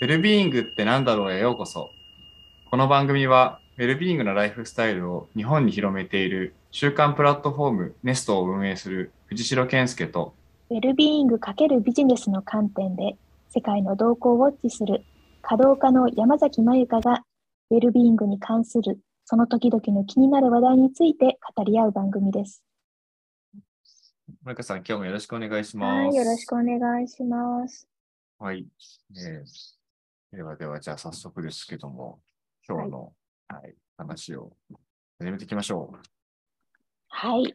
ウェルビーイングって何だろうへようこそ。この番組は、ウェルビーイングのライフスタイルを日本に広めている週刊プラットフォームネストを運営する藤代健介と、ウェルビーイング×ビジネスの観点で世界の動向をウォッチする稼働家の山崎まゆかがウェルビーイングに関するその時々の気になる話題について語り合う番組です。まゆかさん、今日もよろしくお願いします。はい、よろしくお願いします。はい。えーではでは、じゃあ早速ですけども、今日の、はい話を始めていきましょう。はい。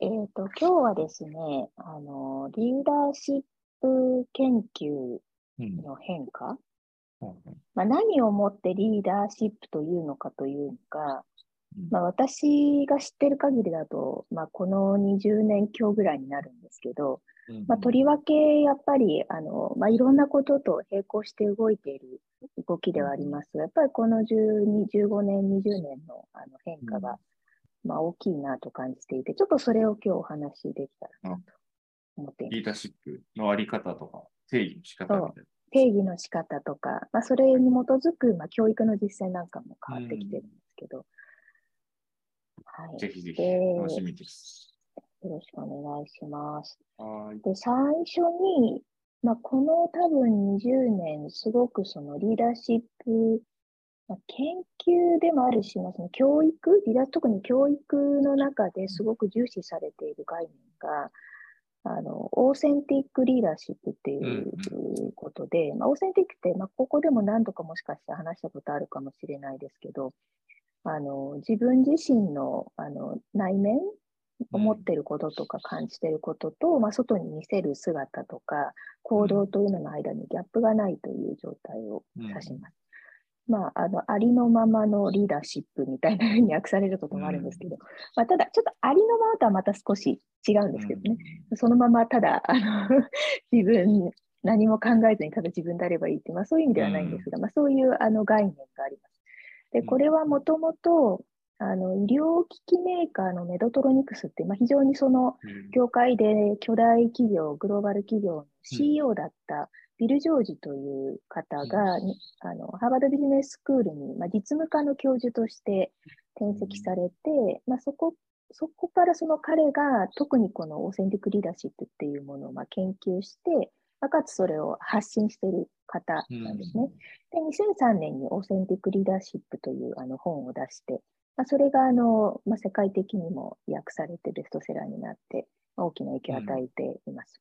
えっ、と、今日はですね、あの、リーダーシップ研究うんの変化、うんまあ、何をもってリーダーシップというのかというのが、うんまあ、私が知ってる限りだと、まあ、この20年強ぐらいになるんですけど、うんまあ、とりわけやっぱりあの、まあ、いろんなことと並行して動いている動きではあります。が、やっぱりこの12 15年、20年のあの変化が、まあ、大きいなと感じていて、ちょっとそれを今日お話しできたらなと思っています。リーダーシップのあり方とか、定義の仕方みたいな。定義の仕方とか、まあ、それに基づく、まあ、教育の実践なんかも変わってきてるんですけど、はい、ぜひぜひで楽しみです。よろしくお願いします。はい。で、最初に、まあ、この多分20年、すごくそのリーダーシップ、まあ、研究でもあるし、まあ、その教育、リーダー特に教育の中ですごく重視されている概念が、あの、オーセンティックリーダーシップっていうことで、まあ、オーセンティックって、まあ、ここでも何度かもしかして話したことあるかもしれないですけど、あの、自分自身の、あの、内面、思ってることとか感じてることと、まあ、外に見せる姿とか行動というのの間にギャップがないという状態を指します。まあ、あの、ありのままのリーダーシップみたいな風に訳されることもあるんですけど、まあ、ただ、ちょっとありのままとはまた少し違うんですけどね。そのままただ、あの、自分、何も考えずにただ自分であればいいっていう、まあそういう意味ではないんですが、まあそういうあの概念があります。で、これはもともと、あの、医療機器メーカーのメドトロニクスって、まあ非常にそのうん。業界で巨大企業、グローバル企業の CEO だったビル・ジョージという方が、にあのハーバードビジネススクールに、まあ、実務家の教授として転籍されて、まあ、そこそこからその彼が特にこのオーセンティックリーダーシップっていうものをまあ研究して、まあかつそれを発信している方なんですね。で、2003年にオーセンティックリーダーシップというあの本を出して、まあ、それがあの、まあ、世界的にも訳されてベストセラーになって、まあ大きな影響を与えています。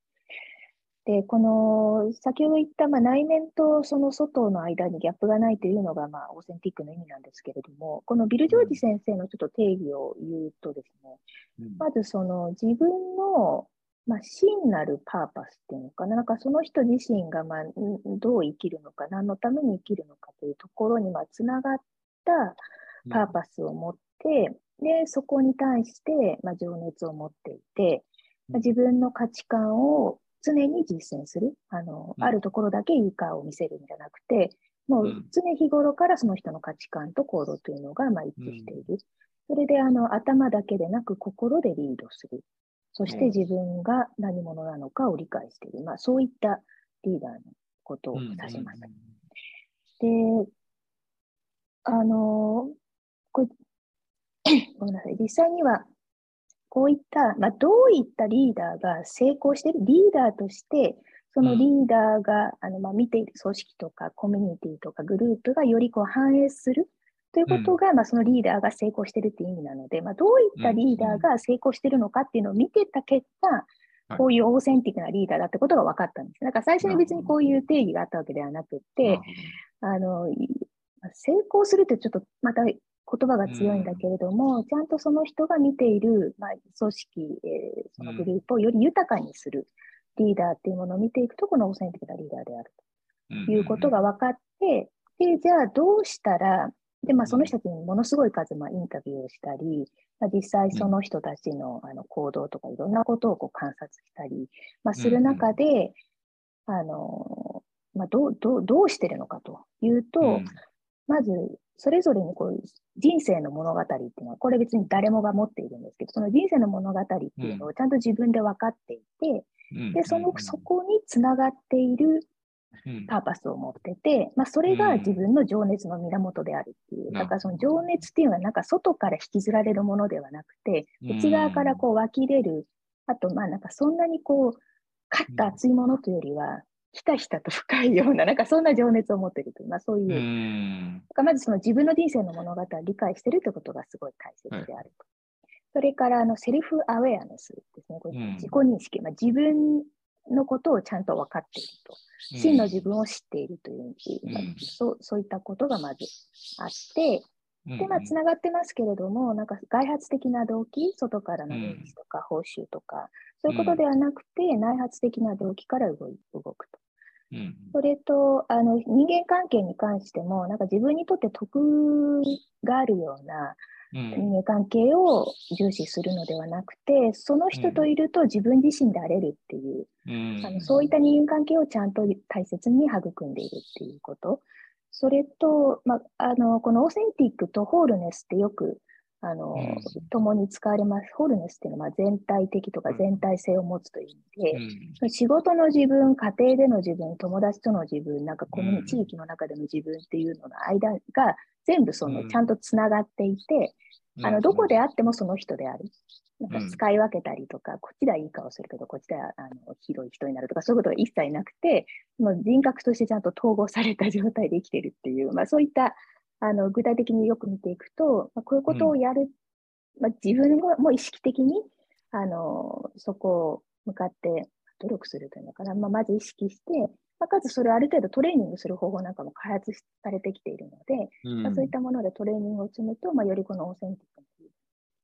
で、この先ほど言ったまあ内面とその外の間にギャップがないというのがまあオーセンティックの意味なんですけれども、このビル・ジョージ先生のちょっと定義を言うとですね、うんまずその自分の、まあ、真なるパーパスっていうのかな、なんかその人自身が、まあ、んどう生きるのか、何のために生きるのかというところに、まあ、つながったパーパスを持って、で、そこに対して、まあ、情熱を持っていて、まあ自分の価値観を常に実践する。あの、うんあるところだけいい顔を見せるんじゃなくて、もううん常日頃からその人の価値観と行動というのが、まあ、一致している。それで、あの、頭だけでなく心でリードする。そしてうん自分が何者なのかを理解している。まあ、そういったリーダーのことを指します。で、あの、これ、ごめんなさい。実際には、こういった、まあ、どういったリーダーが成功している、リーダーとして、そのリーダーが、あのまあ、見ている組織とかコミュニティとかグループがよりこう反映するということが、まあ、そのリーダーが成功しているっていう意味なので、まあ、どういったリーダーが成功しているのかっていうのを見てた結果、はい。こういうオーセンティックなリーダーだってことが分かったんです。だから最初に別にこういう定義があったわけではなくて、あの、い成功するってちょっとまた言葉が強いんだけれども、ちゃんとその人が見ている、まあ、組織、えーそのグループをより豊かにするリーダーっていうものを見ていくと、このオーセンティックなリーダーであると。いうことが分かって、で、じゃあどうしたら、で、まあ、その人たちにものすごい数、まあ、インタビューをしたり、まあ、実際その人たちのあの行動とかいろんなことをこう観察したり、まあ、する中で、あの、まあ、どう、どう、どうしてるのかというと、うん。まず、それぞれにこう人生の物語っていうのは、これ別に誰もが持っているんですけど、その人生の物語っていうのをちゃんと自分で分かっていて、で、その、そこにつながっている、うん。パーパスを持ってて、まあ、それが自分の情熱の源であるっていう、んだからその情熱っていうのは、なんか外から引きずられるものではなくて、内側からこう湧き出る、あと、まあなんかそんなにこう、カッと熱いものというよりは、ひたひたと深いような、なんかそんな情熱を持っているという、まあそういう、うまずその自分の人生の物語を理解しているということがすごい大切であると。それからあのセルフアウェアネスですね、これうん。自己認識、まあ、自分のことをちゃんと分かっていると。真の自分を知っているという、まあうん。そうそういったことがまずあって、うんで、まあ、つながってますけれども、なんか外発的な動機、外からの認知とか報酬とか、そういうことではなくて、内発的な動機から動い動くと。うんそれと、あの人間関係に関しても、なんか自分にとって得があるようなうん。人間関係を重視するのではなくて、その人といると自分自身であれるっていう、うん。あのそういった人間関係をちゃんと大切に育んでいるっていうこと。それと、まあ、あのこのオーセンティックとホールネスってよくあの、うん。共に使われます。ホールネスっていうのは全体的とかうん。全体性を持つという意味で、うん。仕事の自分、家庭での自分、友達との自分、なんかコミュニうん地域の中での自分っていうのの間が全部そのうん。ちゃんとつながっていて、あのどこであってもその人である。なんかうん使い分けたりとか、こっちではいい顔するけど、こっちではあのひどい人になるとか、そういうことが一切なくて、もう人格としてちゃんと統合された状態で生きてるっていう、まあ、そういったあの具体的によく見ていくと、まあ、こういうことをやる、まあ、自分もも意識的にあのそこを向かって努力するというのかな、まあ、まず意識して、まあ、かつそれをある程度トレーニングする方法なんかも開発されてきているので、うん。まあ、そういったものでトレーニングを積むと、まあ、よりこのオーセンティックに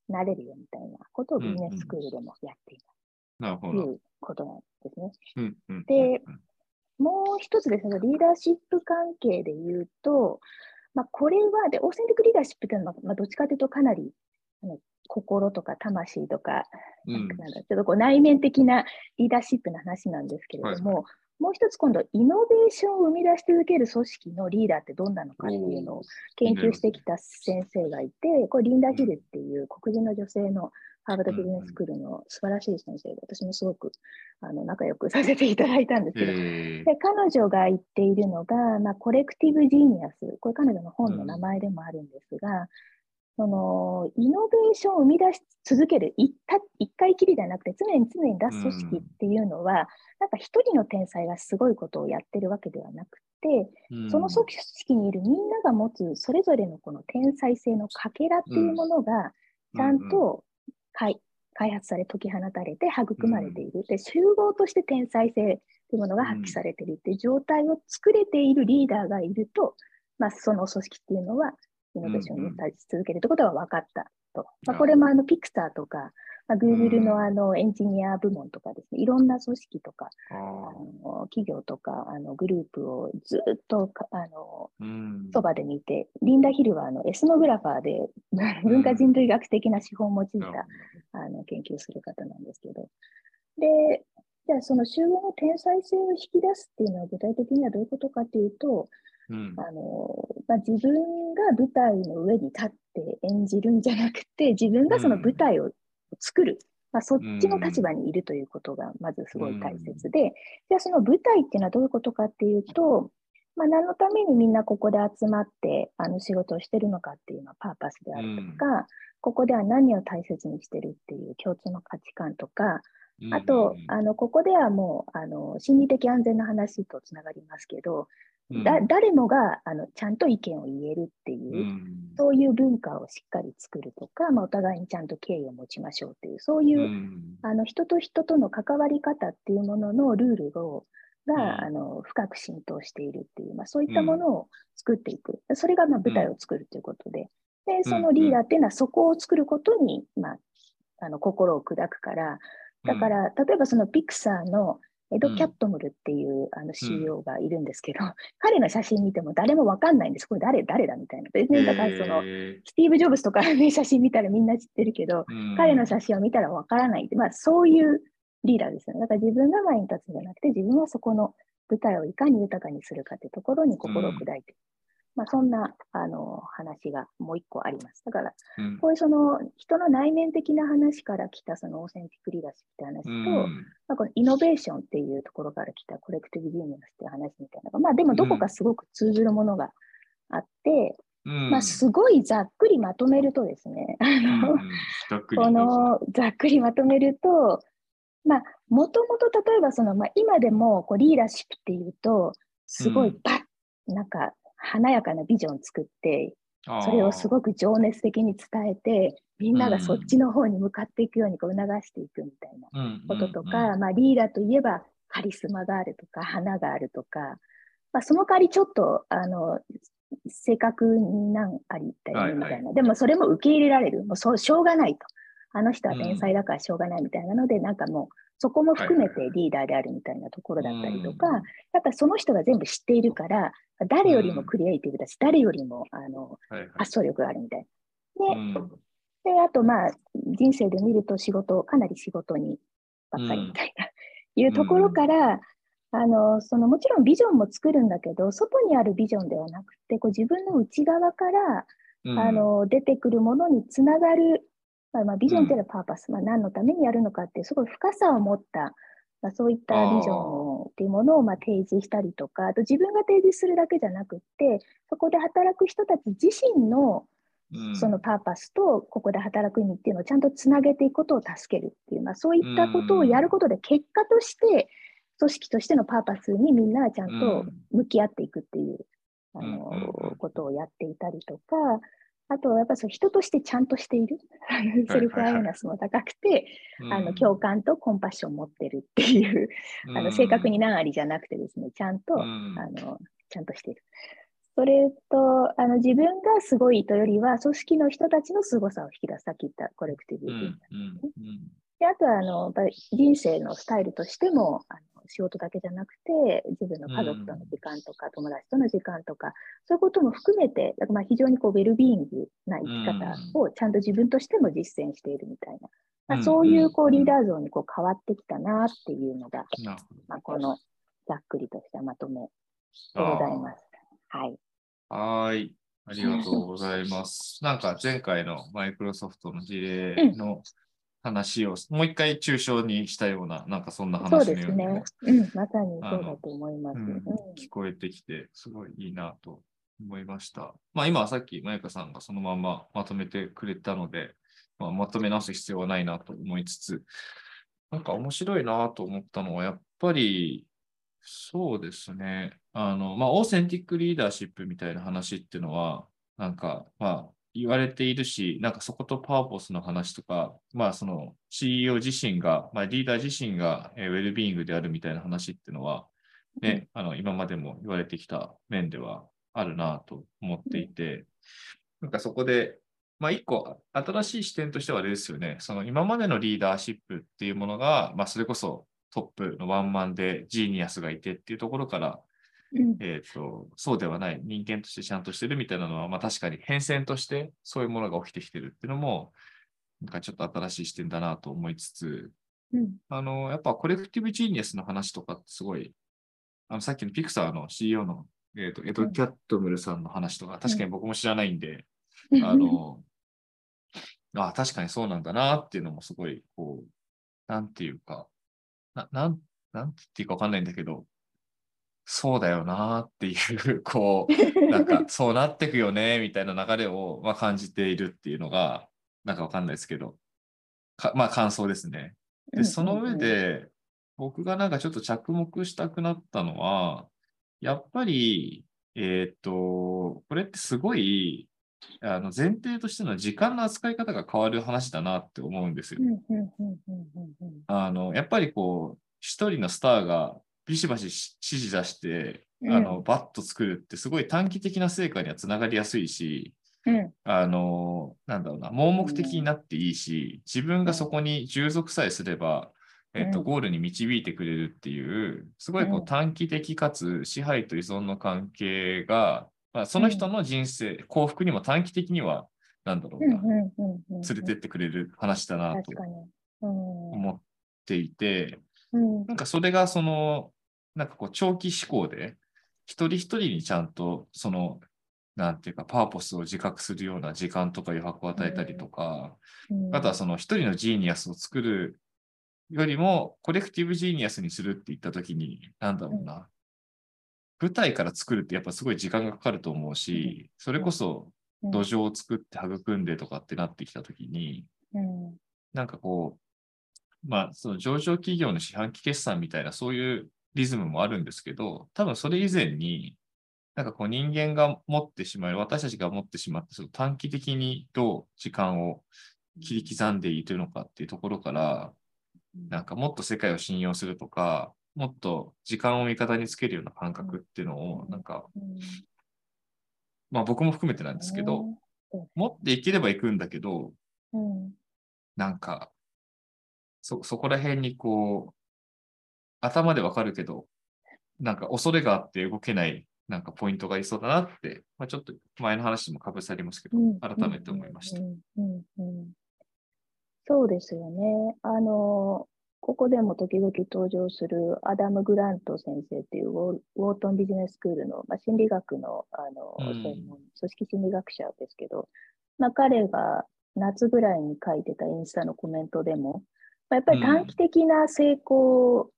なれるよみたいなことをビジネススクールでもやっています。なるほいうことなんですね。うんうんでもう一つですね、リーダーシップ関係で言うと、まあ、これはで、オーセンティックリーダーシップというのは、まあ、どっちかというとかなりあの心とか魂とか、うん。なんかなんだちょっとこう内面的なリーダーシップの話なんですけれども、もう一つ今度、イノベーションを生み出し続ける組織のリーダーってどんなのかっていうのを研究してきた先生がいて、これリンダ・ヒルっていう黒人の女性のハーバードビジネススクールの素晴らしい先生で、私もすごくあの仲良くさせていただいたんですけど、えで彼女が言っているのが、まあ、コレクティブジーニアス、これ彼女の本の名前でもあるんですが、そのイノベーションを生み出し続ける一回きりではなくて、常に常に出す組織っていうのは、なんか一人の天才がすごいことをやってるわけではなくて、ーその組織にいるみんなが持つそれぞれのこの天才性のかけらっていうものが、ちゃんと開開発され、解き放たれて育まれている。で、集合として天才性というものが発揮されているっていう状態を作れているリーダーがいると、まあ、その組織っていうのは、イノベーションに立ち続けるということが分かったと。まあ、これもあのピクサーとか、まあ、Google のあのエンジニア部門とかですね、いろんな組織とか、ああの企業とかあのグループをずっとかあのそばで見て、リンダ・ヒルはあのエスノグラファーで 文化人類学的な手法を用いたあの研究する方なんですけど、で、じゃあその集合の天才性を引き出すっていうのは具体的にはどういうことかというと、うん。あのまあ、自分が舞台の上に立って演じるんじゃなくて、自分がその舞台を作る、まあ、そっちの立場にいるということがまずすごい大切で、じゃあその舞台っていうのはどういうことかっていうと、まあ、何のためにみんなここで集まってあの仕事をしてるのかっていうのはパーパスであるとか、ここでは何を大切にしてるっていう共通の価値観とか、あと、あのここではもうあの心理的安全の話とつながりますけど、だ誰もがあのちゃんと意見を言えるっていう、そういう文化をしっかり作るとか、まあ、お互いにちゃんと敬意を持ちましょうっていう、そういう、あの人と人との関わり方っていうもののルールをが、うん。あの深く浸透しているっていう、まあ、そういったものを作っていく。それがまあ舞台を作るということで、で、そのリーダーっていうのはそこを作ることに、まあ、あの心を砕くから、だから、例えばそのピクサーのエド・キャットムルっていう、あの CEO がいるんですけど、彼の写真見ても誰もわかんないんです。これ誰誰だみたいな。別にだからその、スティーブ・ジョブズとかね、写真見たらみんな知ってるけど、彼の写真を見たらわからない。まあ、そういうリーダーですよね。だから自分が前に立つんじゃなくて、自分はそこの舞台をいかに豊かにするかというところに心を砕いて、まあ、そんなあの話がもう一個あります。だから、うん。こういうその人の内面的な話から来たその authentic leadership って話と、うん。まあ、このイノベーションっていうところから来た collective genius っていう話みたいなのが、まあでもどこかすごく通ずるものがあって、うん。まあすごいざっくりまとめるとですね、このざっくりまとめると、まあ、もともと例えばその、まあ、今でもこうリーダーシップっていうと、すごいうん。バッ、なんか華やかなビジョンを作って、それをすごく情熱的に伝えて、みんながそっちの方に向かっていくようにこう促していくみたいなうん。こととうんか、まあ、リーダーといえばカリスマがあるとか、花があるとか、まあ、その代わりちょっと、あの、性格に難ありったりみたいな、はいはでもそれも受け入れられる。もうそう、しょうがないと。あの人は天才だからしょうがないみたいなので、なんかもう、そこも含めてリーダーであるみたいなところだったりとか、うん。やっぱりその人が全部知っているから、誰よりもクリエイティブだし、誰よりもあのはいはい。発想力があるみたい。な。で、うん。で、あとまあ、人生で見ると仕事、かなり仕事にばっかりみたいな、いうところから、あの、そのもちろんビジョンも作るんだけど、外にあるビジョンではなくて、こう自分の内側から、うん。あの、出てくるものにつながる、まあ、まあビジョンっていうのはパーパス、まあ何のためにやるのかっていう、すごい深さを持った、まあ、そういったビジョンをっていうものをまあ提示したりとか、あと自分が提示するだけじゃなくって、そこで働く人たち自身のうん。そのパーパスとここで働く意味っていうのをちゃんとつなげていくことを助けるっていう、まあ、そういったことをやることで結果として組織としてのパーパスにみんながちゃんと向き合っていくっていう、あのことをやっていたりとか、あとやっぱそう人としてちゃんとしている、セルフアウェアネスも高くて、あの共感とコンパッションを持ってるっていう、あの正確に何ありじゃなくてですね、ちゃんと、うん。あのちゃんとしている。それとあの自分がすごいというよりは、組織の人たちの凄さを引き出す、さっき言ったコレクティブ、うんうんうん。であとはあのやっぱり人生のスタイルとしてもあの仕事だけじゃなくて、自分の家族との時間とか、友達との時間とか、そういうことも含めて、だからまあ非常にこうウェルビーイングな生き方をちゃんと自分としても実践しているみたいな、まあ、そういうこうリーダー像にこう変わってきたなっていうのが、まあ、このざっくりとしたまとめでございます。はい。はーい。ありがとうございます。なんか前回のマイクロソフトの事例の話をもう一回抽象にしたような、なんかそんな話のようにも。うん、まさにそうだと思います。ううんん聞こえてきて、すごいいいなと思いました。まあ今はさっきまゆかさんがそのまままとめてくれたので、まあ、まとめ直す必要はないなと思いつつ、なんか面白いなと思ったのは、やっぱり、そうですね。あの、まあ、オーセンティックリーダーシップみたいな話っていうのは、なんか、まあ、言われているし、なんかそことパーポスの話とか、まあ、その CEO 自身が、まあ、リーダー自身が、えーウェルビーイングであるみたいな話っていうのは、ね、あの、今までも言われてきた面ではあるなと思っていて、なんかそこで、まあ、一個新しい視点としてはあれですよね。その今までのリーダーシップっていうものが、まあ、それこそトップのワンマンでジーニアスがいてっていうところから、うんえっ、と、そうではない。人間としてちゃんとしてるみたいなのは、まあ確かに変遷としてそういうものが起きてきてるっていうのも、なんかちょっと新しい視点だなと思いつつ、うん。あの、やっぱコレクティブジーニアスの話とかってすごい、あの、さっきのピクサーの CEO の、えっ、と、エド・キャットムルさんの話とか、確かに僕も知らないんで、あの、あ確かにそうなんだなっていうのもすごい、こう、なんていうか、ななん、なんて言っていいかわかんないんだけど、そうだよなっていう、こう、なんか、そうなってくよね、みたいな流れを、まあ、感じているっていうのが、なんかわかんないですけど、かまあ、感想ですね。で、その上、で、僕がなんかちょっと着目したくなったのは、やっぱり、えーっと、これってすごい、あの前提としての時間の扱い方が変わる話だなって思うんですよ。あの、やっぱりこう、一人のスターがビシバシし指示出して、うん。あの、バッと作るってすごい短期的な成果にはつながりやすいし、うん。あの、なんだろうな、盲目的になっていいし、自分がそこに従属さえすれば、えっと、うん。ゴールに導いてくれるっていう、すごいこううん。短期的かつ支配と依存の関係が、まあ、その人の人生、幸福にも短期的には、なんだろうな、連れてってくれる話だなと思っていて、うん。なんかそれがその、なんかこう長期思考で、一人一人にちゃんと、その、なんていうか、 purpose を自覚するような時間とか余白を与えたりとか、うん。あとはその一人の genius を作るよりも、 collective genius にするって言ったときに、なんだろうな、舞台から作るってやっぱすごい時間がかかると思うし、それこそうん。土壌を作って育んでとかってなってきたときに、うん。なんかこう、まあ、その上場企業の四半期決算みたいなそういうリズムもあるんですけど、多分それ以前に、なんかこう人間が持ってしまう、私たちが持ってしまって、その短期的にどう時間を切り刻んでいるのかっていうところから、なんかもっと世界を信用するとか、もっと時間を味方につけるような感覚っていうのを、なんか、うんまあ僕も含めてなんですけど、持っていければいくんだけど、うん。なんか、そ、そこら辺にこう、頭でわかるけど、なんか恐れがあって動けない、なんかポイントがいそうだなって、まあ、ちょっと前の話にもかぶさりますけど、うん改めて思いましたう。んうんうんそうですよね。あの、ここでも時々登場するアダム・グラント先生っていうウォウォートンビジネススクールの、まあ、心理学のあの、うん専門、組織心理学者ですけど、まあ、彼が夏ぐらいに書いてたインスタのコメントでも、まあ、やっぱり短期的な成功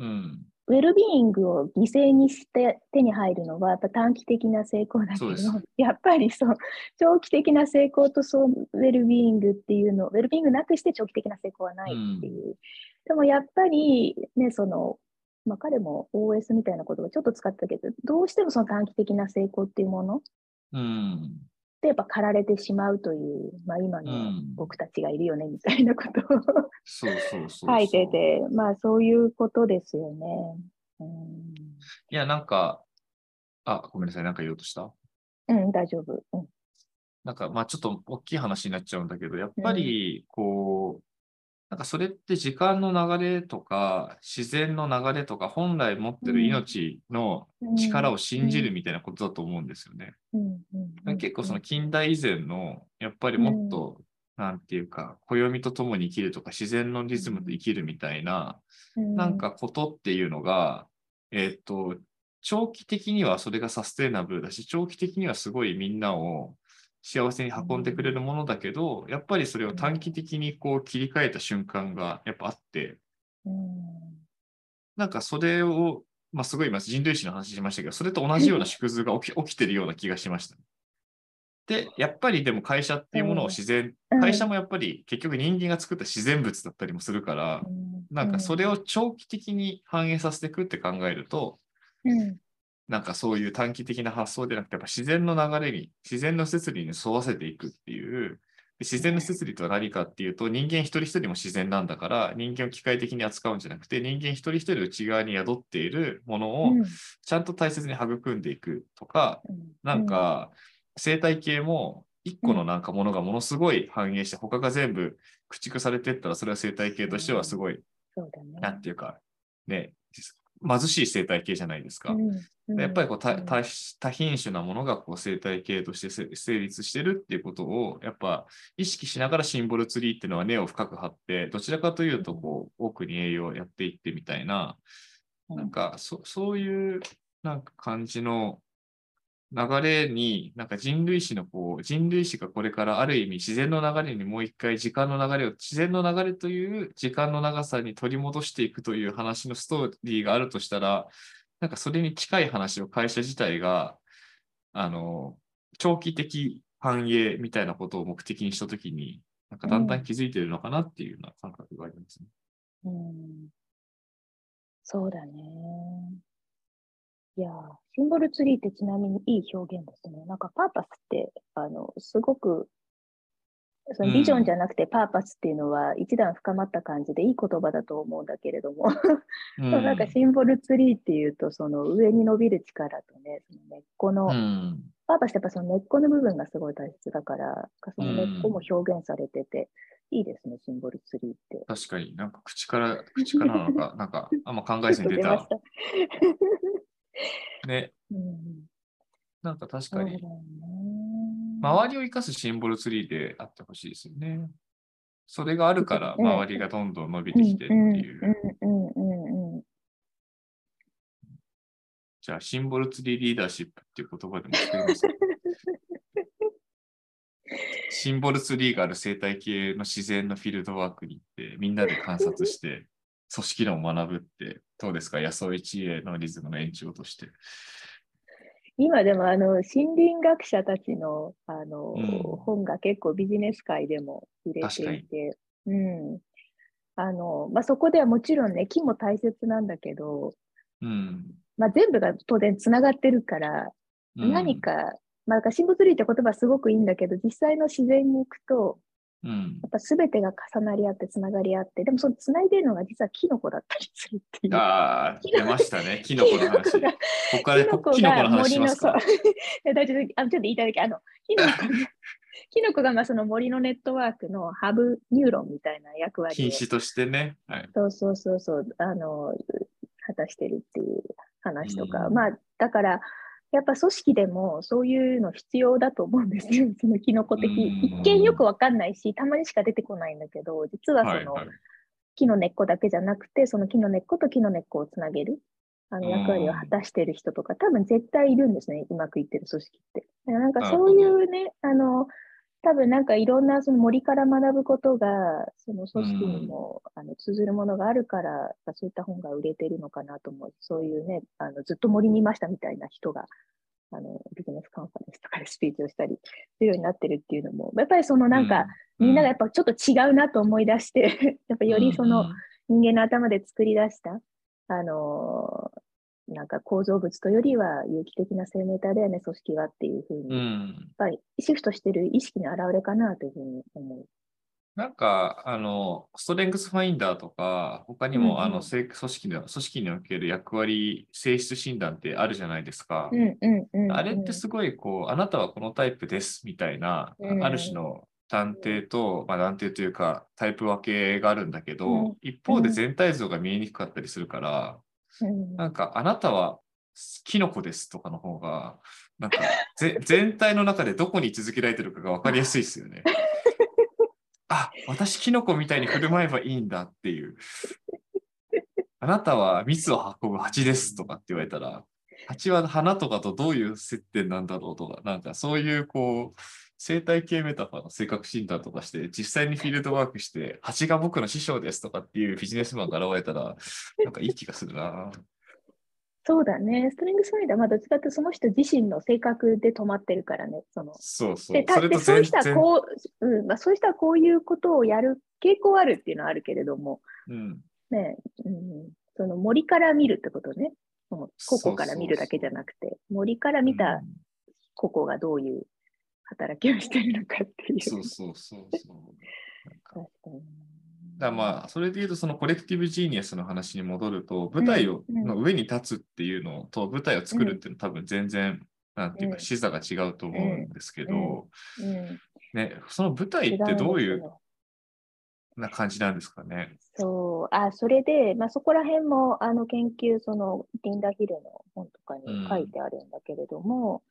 うん。ウェルビーイングを犠牲にして手に入るのはやっぱ短期的な成功だけどやっぱりそう、長期的な成功とそうウェルビーイングっていうの、ウェルビーイングなくして長期的な成功はないっていう。でもやっぱりね、その、まあ彼も OS みたいなことをちょっと使ったけど、どうしてもその短期的な成功っていうもの？うん。でやっぱ駆られてしまうという、まあ今のうん僕たちがいるよねみたいなことをそうそうそうそう。書いてて、まあそういうことですよね。うんいや、なんか、あ、ごめんなさい、なんか言おうとした？うん、大丈夫。うん。なんか、まあちょっと大きい話になっちゃうんだけど、やっぱり、こう、なんかそれって時間の流れとか、自然の流れとか、本来持ってる命の力を信じるみたいなことだと思うんですよね。結構その近代以前の、やっぱりもっと、なんていうか、暦と共に生きるとか、自然のリズムで生きるみたいな、なん、かことっていうのが、えーっと、長期的にはそれがサステイナブルだし、長期的にはすごいみんなを幸せに運んでくれるものだけど、やっぱりそれを短期的にこう切り替えた瞬間がやっぱあって、うん。なんかそれを、まあすごい今人類史の話しましたけど、それと同じような縮図が起き 起きてるような気がしました。で、やっぱりでも会社っていうものを自然、うん。会社もやっぱり結局人間が作った自然物だったりもするから、なんかそれを長期的に反映させていくって考えると、うんなんかそういう短期的な発想でなくて、やっぱ自然の流れに、自然の摂理に沿わせていくっていう、で自然の摂理とは何かっていうと、人間一人一人も自然なんだから、人間を機械的に扱うんじゃなくて、人間一人一人内側に宿っているものをうん。ちゃんと大切に育んでいくとか、うん。なんか生態系も一個のなんかものがものすごい反映して、他が全部駆逐されていったら、それは生態系としてはすごい、そうだね。なんていうか、ね、貧しい生態系じゃないですか。うんやっぱりこう多品種なものがこう生態系としてせ成立してるっていうことをやっぱ意識しながらシンボルツリーっていうのは根を深く張ってどちらかというとこう多くに栄養をやっていってみたいななんかそそういうなんか感じの流れになんか人類史のこう人類史がこれからある意味自然の流れにもう一回時間の流れを自然の流れという時間の長さに取り戻していくという話のストーリーがあるとしたらなんかそれに近い話を会社自体が、あの、長期的繁栄みたいなことを目的にしたときに、なんかだんだん気づいてるのかなっていうような感覚がありますね。うんそうだね。いやー、シンボルツリーってちなみにいい表現ですね。なんかパーパスって、あの、すごく、そのビジョンじゃなくてパーパスっていうのは一段深まった感じでいい言葉だと思うんだけれども、うん なんかシンボルツリーっていうと、その上に伸びる力とね、その根っこの、うん。パーパスってやっぱその根っこの部分がすごい大切だから、その根っこも表現されてて、いいですね、シンボルツリーって。確かになんか口から、口からなのか、なんかあんま考えずに出。た。ね。うんなんか確かに。周りを生かすシンボルツリーであってほしいですよね。それがあるから、うん周りがどんどん伸びてきてっていう。じゃあ、シンボルツリーリーダーシップっていう言葉でも作りますか シンボルツリーがある生態系の自然のフィールドワークに行って、みんなで観察して、組織論を学ぶって、どうですか？野草一会のリズムの延長として。今でもあの森林学者たちのあの、うん。本が結構ビジネス界でも売れていて、うん。あのまあ、そこではもちろんね、木も大切なんだけど、うん。まあ、全部が当然つながってるから、うん。何か、まあ、だから神仏類って言葉すごくいいんだけど、実際の自然に行くと、うんやっぱ全てが重なり合って、つながり合って、でもそのつないでるのが実はキノコだったりするっていう。ああ、出ましたね。キノコの話。こキノコがこからキノコのが森の、話しますか？え 大丈夫あちょっと言いたいだけ、あの、キノコが、キノコがまあその森のネットワークのハブニューロンみたいな役割を、禁止としてね。はい。そうそうそうそう、あの、果たしてるっていう話とか、うんまあ、だから、やっぱ組織でもそういうの必要だと思うんですよ、そのキノコ的。うん一見よくわかんないし、たまにしか出てこないんだけど、実はその、はいはい。木の根っこだけじゃなくて、その木の根っこと木の根っこをつなげるあのうん役割を果たしている人とか、多分絶対いるんですね、うまくいってる組織って。だからなんかそういうね、あの、多分なんかいろんなその森から学ぶことが、その組織にも、あの通ずるものがあるから、そういった本が売れてるのかなと思う。そういうね、あのずっと森にいましたみたいな人が、あのビジネスカンファレンスとかでスピーチをしたりするようになってるっていうのも、やっぱりそのなんか、う、みんながやっぱちょっと違うなと思い出して、やっぱよりその、うん。人間の頭で作り出した、あのーなんか構造物とよりは有機的な生命体だよね、組織はっていうふうに、うやっん。ぱりシフトしてる意識の表れかなというふうに思う。なんか、あの、ストレングスファインダーとか、他にも、うんうんあの、せ組織の、組織における役割、性質診断ってあるじゃないですか。うんうんうん、あれってすごい、こう、あなたはこのタイプです、みたいな、うんある種の断定と、まあ、断定というか、タイプ分けがあるんだけど、うん一方で全体像が見えにくかったりするから、うんなんか、あなたはキノコですとかの方が、なんかぜ、全体の中でどこに位置づけられてるかが分かりやすいですよね。あ、私キノコみたいに振る舞えばいいんだっていう。あなたは蜜を運ぶ蜂ですとかって言われたら、蜂は花とかとどういう接点なんだろうとか、なんかそういうこう、生態系メタファーの性格診断とかして、実際にフィールドワークして、蜂が僕の師匠ですとかっていうビジネスマンが現れたら、なんかいい気がするな。そうだね、ストリングスファインダーはまあどっちかってその人自身の性格で止まってるからね、そのそうそうで。たそそういう人はこう、うんまあ、そういう人はこういうことをやる傾向はあるっていうのはあるけれども、うん、ね、うん、その森から見るってことね。そのそうそう個々から見るだけじゃなくて、森から見た個々がどういう働きをしてるのかっていう。そうそうそうそう。なんか。確かに。だまあ、それで言うと、そのコレクティブジーニアスの話に戻ると、舞台を、の上に立つっていうのと、舞台を作るっていうのは多分全然、なんていうか、うん。視座が違うと思うんですけど、うん、ね、その舞台ってどういうな感じなんですかね？そう、あ、それで、まあ、そこら辺も、あの、研究、その、リンダ・ヒルの本とかに書いてあるんだけれども、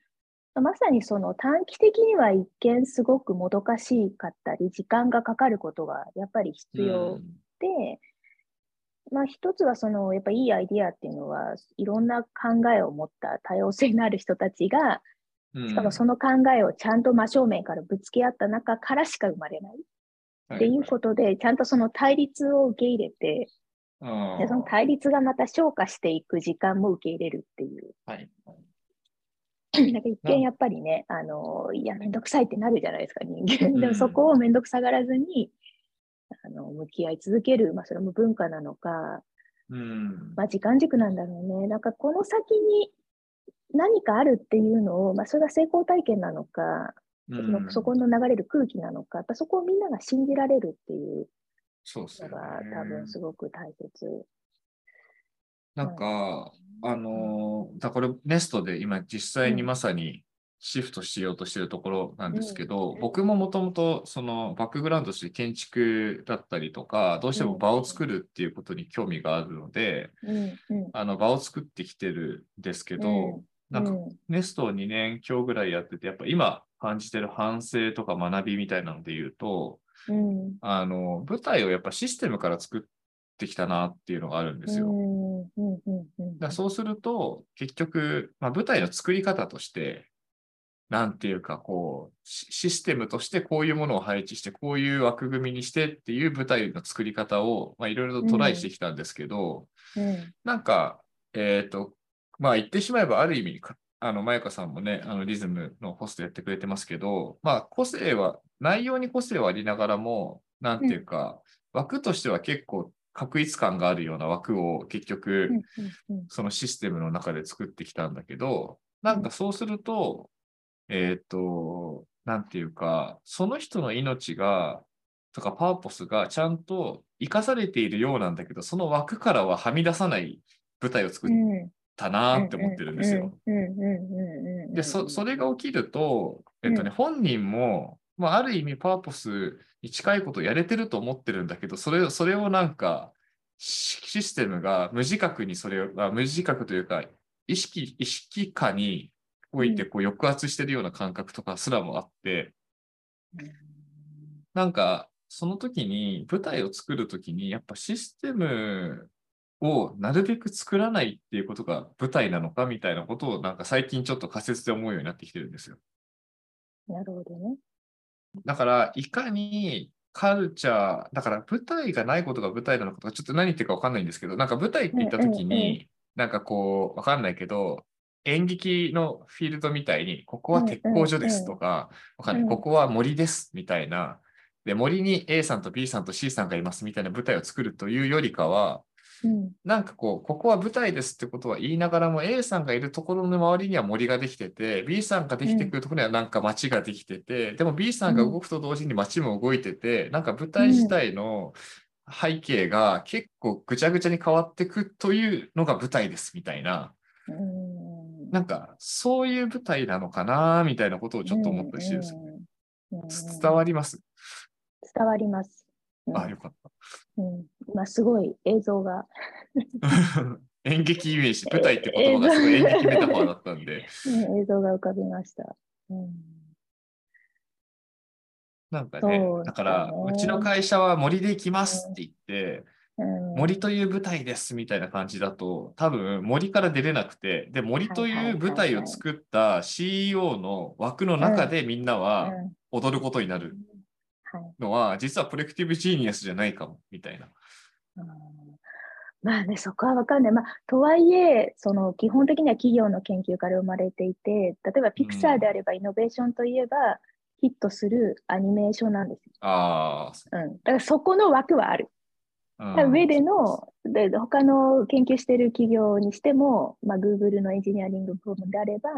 まさにその短期的には一見すごくもどかしかったり、時間がかかることがやっぱり必要。うん。で、まあ一つはその、やっぱいいアイディアっていうのは、いろんな考えを持った多様性のある人たちが、しかもその考えをちゃんと真正面からぶつけ合った中からしか生まれない。っていうことで、ちゃんとその対立を受け入れて、とでその対立がまた消化していく時間も受け入れるっていう。はい。なんか一見やっぱりね、あの、いや、めんどくさいってなるじゃないですか、人間。でうんもそこをめんどくさがらずに、あの、向き合い続ける、まあそれも文化なのか、うん。まあ時間軸なんだろうね。なんかこの先に何かあるっていうのを、まあそれが成功体験なのか、そのそこの流れる空気なのか、やっぱそこをみんなが信じられるっていうそうですよのがね。多分すごく大切。なんか、あのーだからこれネストで今実際にまさにシフトしようとしているところなんですけど、うん。僕ももともとそのバックグラウンドとして建築だったりとか、どうしても場を作るっていうことに興味があるので、うんうん。あの場を作ってきてるんですけど、うん。なんかうん。ネストを2年強ぐらいやってて、やっぱ今感じてる反省とか学びみたいなので言うと、うん。あの、舞台をやっぱシステムから作っってきたなっていうのがあるんですよ。うんうんうんうん。だそうすると、結局、まあ、舞台の作り方として、なんていうか、こう、シシステムとしてこういうものを配置して、こういう枠組みにしてっていう舞台の作り方を、まあ、いろいろとトライしてきたんですけど、うん。なんか、えっ、と、まあ言ってしまえばある意味か、あの、まゆかさんもね、あのリズムのホストやってくれてますけど、まあ個性は、内容に個性はありながらも、なんていうか、枠としては結構確一感があるような枠を結局、そのシステムの中で作ってきたんだけど、なんかそうすると、えっ、と、なんていうか、その人の命が、とかパーポスがちゃんと生かされているようなんだけど、その枠からははみ出さない舞台を作っうんたなって思ってるんですよ。で、そそれが起きると、えっとね、本人も、まあ、ある意味パーポスに近いことをやれてると思ってるんだけど、それをそれをなんか、シシステムが無自覚にそれを、あ無自覚というか、意識、意識下においてこう抑圧してるような感覚とかすらもあって、なんか、その時に、舞台を作る時に、やっぱシステムをなるべく作らないっていうことが舞台なのかみたいなことを、なんか最近ちょっと仮説で思うようになってきてるんですよ。なるほどね。だから、いかにカルチャー、だから舞台がないことが舞台なのかとか、ちょっと何言ってるか分かんないんですけど、なんか舞台って言った時に、なんかこう、分かんないけど、演劇のフィールドみたいに、ここは鉄工所ですとか、わかんない、うん。ここは森ですみたいな、で、森に A さんと B さんと C さんがいますみたいな舞台を作るというよりかは、うん。なんかこう、ここは舞台ですってことは言いながらも A さんがいるところの周りには森ができてて、B さんができてくるところにはなんか街ができてて、でも B さんが動くと同時に街も動いてて、なんか舞台自体の背景が結構ぐちゃぐちゃに変わってくというのが舞台ですみたいな、うん。なんかそういう舞台なのかなみたいなことをちょっと思ったりしてるんです。よね。うん。うん。伝わります？伝わります。うん。あ、よかった。うん、今すごい映像が、演劇イメージ、舞台って言葉がすごい演劇メタファーだったんで、うん映像が浮かびました。うん。なんかね、だだから、ねうちの会社は森で行きますって言って、うん。森という舞台ですみたいな感じだと、多分森から出れなくて、で、森という舞台を作った CEO の枠の中でみんなはうん。踊ることになるはいのは、実は collective genius じゃないかも、みたいな。うんまあね、そこはわかんない。まあ、とはいえ、その基本的には企業の研究から生まれていて、例えばピクサーであればイノベーションといえば、ヒットするアニメーションなんですよ。あうん。だからそこの枠はある。あ、上でうんの、で他の研究している企業にしても、まあ、Google のエンジニアリング部門であれば、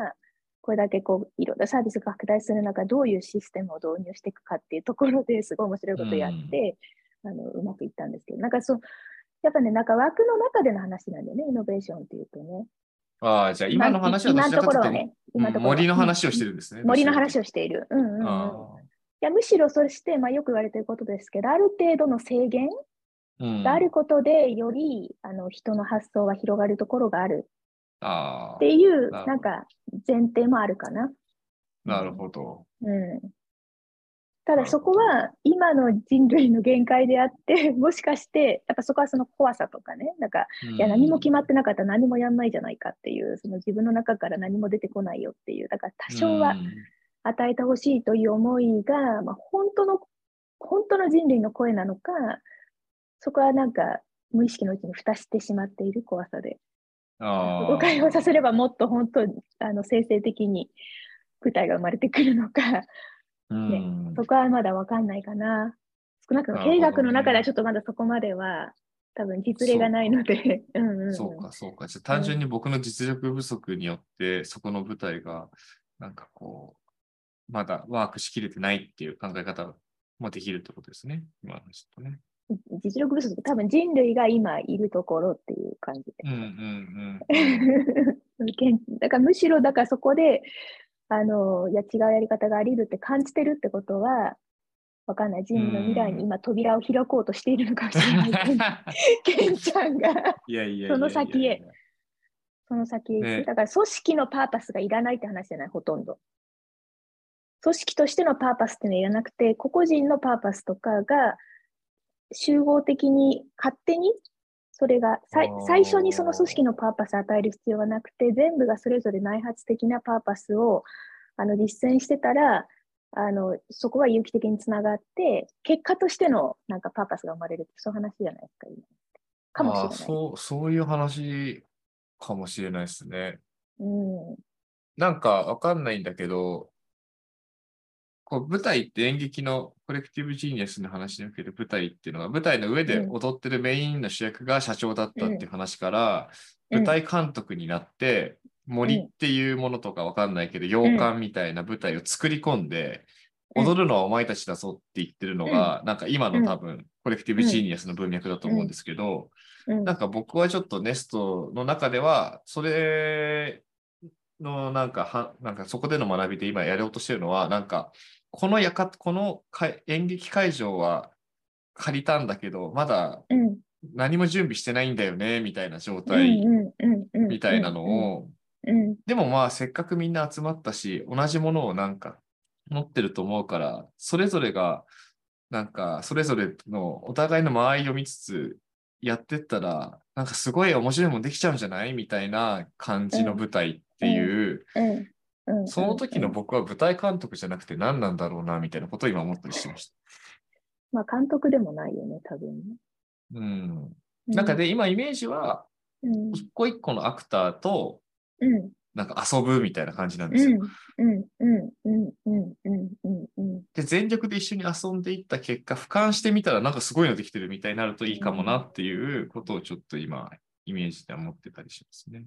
これだけこういろんなサービスが拡大する中、どういうシステムを導入していくかっていうところですごい面白いことをやって、あのうまくいったんですけど、なんかそう、やっぱね、なんか枠の中での話なんだよね、イノベーションっていうとね。ああ、じゃあ今の話はどちらかというと森の話をしてるんですね。森の話を。をしている。うんうんうん、いあやむしろそして、まあ、よく言われていることですけど、ある程度の制限があることで、よりあの人の発想は広がるところがあるあっていう、なんか前提もあるかな。ーなるほど。うん、ただそこは今の人類の限界であって、もしかして、やっぱそこはその怖さとかね、なんか、いや何も決まってなかったら何もやんないじゃないかっていう、その自分の中から何も出てこないよっていう、だから多少はうん。与えてほしいという思いが、まあ、本当の、本当の人類の声なのか、そこはなんか無意識のうちに蓋してしまっている怖さで、あ誤解をさせればもっと本当にあの生成的に舞台が生まれてくるのか、うんそこはまだわかんないかな。少なくとも経営学の中ではちょっとまだそこまでは多分実例がないので、うんうんうんそうか、そうか。じゃあ単純に僕の実力不足によって、そこの舞台が、なんかこう、まだワークしきれてないっていう考え方もできるってことですね。今の話とね。実力不足、多分人類が今いるところっていう感じで。うんうんうん。だからむしろだからそこであのいや違うやり方があり得るって感じてるってことはわかんない。人類の未来に今扉を開こうとしているのかもしれない。ケンちゃんが。その先へ。その先へね。だから組織のパーパスがいらないって話じゃないほとんど。組織としてのパーパスっていうのはいらなくて個々人のパーパスとかが集合的に勝手にそれが最初にその組織のパーパスを与える必要はなくて、全部がそれぞれ内発的なパーパスをあの実践してたら、あのそこは有機的につながって、結果としてのなんかパーパスが生まれるって、そういう話じゃないですか、今。かもしれない。そう、そういう話かもしれないですね。うんなんかわかんないんだけど、こう舞台って演劇の collective genius の話における舞台っていうのは、舞台の上でうん。踊ってるメインの主役が社長だったっていう話から、うん。舞台監督になって、森っていうものとかわかんないけど、洋館みたいな舞台を作り込んで、うん。踊るのはお前たちだぞって言ってるのが、なんか今の多分、 collective genius の文脈だと思うんですけど、うん。なんか僕はちょっとネストの中では、それのなんかは、なんかそこでの学びで今やろうとしてるのは、なんか、このやか、この会演劇会場は借りたんだけど、まだうん。何も準備してないんだよね、みたいな状うん態みたいなのを、うん。でもまあせっかくみんな集まったし、同じものをなんか持ってると思うから、それぞれがなんかそれぞれのお互いの間合いを見つつやってったら、なんかすごい面白いもんできちゃうんじゃない？みたいな感じの舞台っていう、その時の僕は舞台監督じゃなくて何なんだろうなみたいなことを今思ったりしてました。まあ監督でもないよね、多分ね。うん。うなんか、で今イメージはうん。一個一個のアクターとうん。なんか遊ぶみたいな感じなんうですよ。ん。うん。うん。うん。うん。うん。うん。うん。で、全力で一緒に遊んでいった結果、俯瞰してみたらなんかすごいのできてるみたいになるといいかもなっていうことをちょっと今、イメージで思ってたりしますね。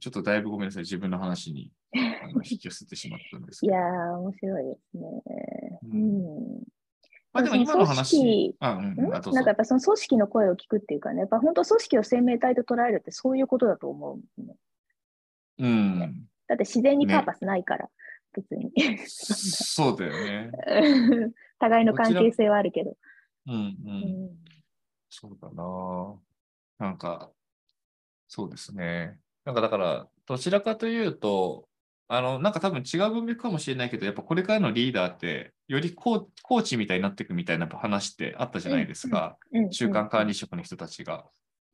ちょっとだいぶごめんなさい。自分の話にあの 引き寄せてしまったんですけど。いやー、面白いですね。ううんん。まあでも今の話あ、うん、んなん？かやっぱその組織の声を聞くっていうかね、やっぱ本当組織を生命体と捉えるってそういうことだと思う、ね。うん。だって自然にパーパスないから、別に。そうだよね。互いの関係性はあるけど。うん、う。うんんそうだな。なんか、そうですね。なんかだから、どちらかというと、あの、なんか多分違う文脈かもしれないけど、やっぱこれからのリーダーって、よりコーチみたいになっていくみたいな話ってあったじゃないですか。うん中間管理職の人たちが。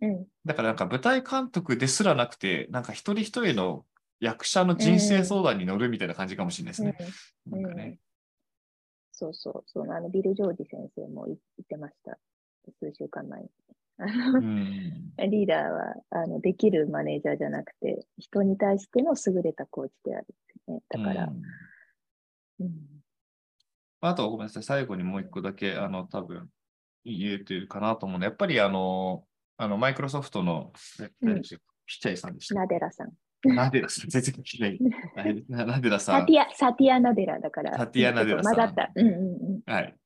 うんだからなんか舞台監督ですらなくて、なんか一人一人の役者の人生相談に乗るみたいな感じかもしれないですね。うんなんかね。そうそうそう、あのビル・ジョージ先生も言ってました。数週間前に。リーダーはあのできるマネージャーじゃなくて、人に対しての優れたコーチであるね。だから、うんうんあとはごめんなさい、最後にもう一個だけ、あの、多分言えてるかなと思うのは、やっぱりあの、あの、マイクロソフトの、うんちっちゃいさんでした。ナデラさん。ナデラさん、全然聞いない。なナデラさんサテ。ィア、サティア・ナデラだから。サティアナデラさん混ざった。うんうんうん。はい。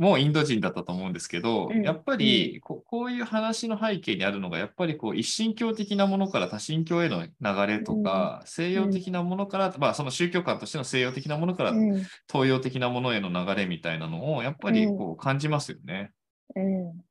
もうインド人だったと思うんですけど、うん。やっぱりここういう話の背景にあるのが、やっぱりこう一神教的なものから多神教への流れとか、西洋的なものから、まあその宗教観としての西洋的なものからうん。東洋的なものへの流れみたいなのをやっぱりこう感じますよね。うん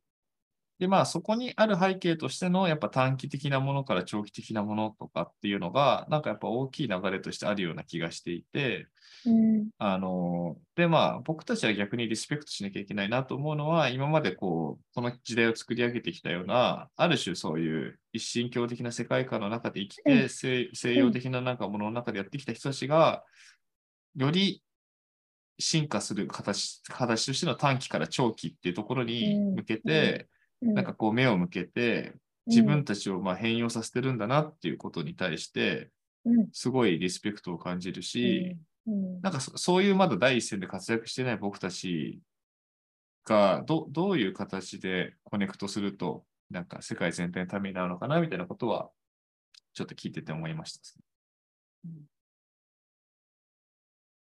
で、まあそこにある背景としてのやっぱ短期的なものから長期的なものとかっていうのが、なんかやっぱ大きい流れとしてあるような気がしていて、うん。あの、で、まあ、僕たちは逆にリスペクトしなきゃいけないなと思うのは、今までこう、この時代を作り上げてきたような、ある種そういう一神教的な世界観の中で生きうて、西西洋的ななんかものの中でやってきた人たちが、より進化する形、形としての短期から長期っていうところに向けて、うんなんかこう目を向けて、自分たちをまあ変容させてるんだなっていうことに対して、うん。すごいリスペクトを感じるし、うん。なんかそそういうまだ第一線で活躍してない僕たちがどどういう形でコネクトすると、なんか世界全体のためになるのかなみたいなことは、ちょっと聞いてて思いました。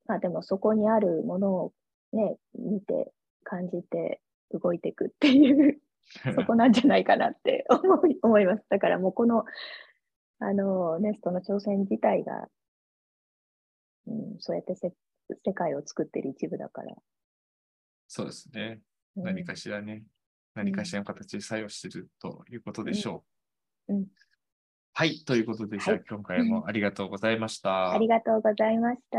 まあでもそこにあるものをね、見て、感じて、動いていくっていう、そこなんじゃないかなって 思い思います。だからもうこの、あの、ネストの挑戦自体が、うん、そうやってせ世界を作ってる一部だから。そうですね。うん何かしらね、何かしらの形で作用してるということでしょう。うんうんはい。ということで、じゃあはい今回もありがとうございました。ありがとうございました。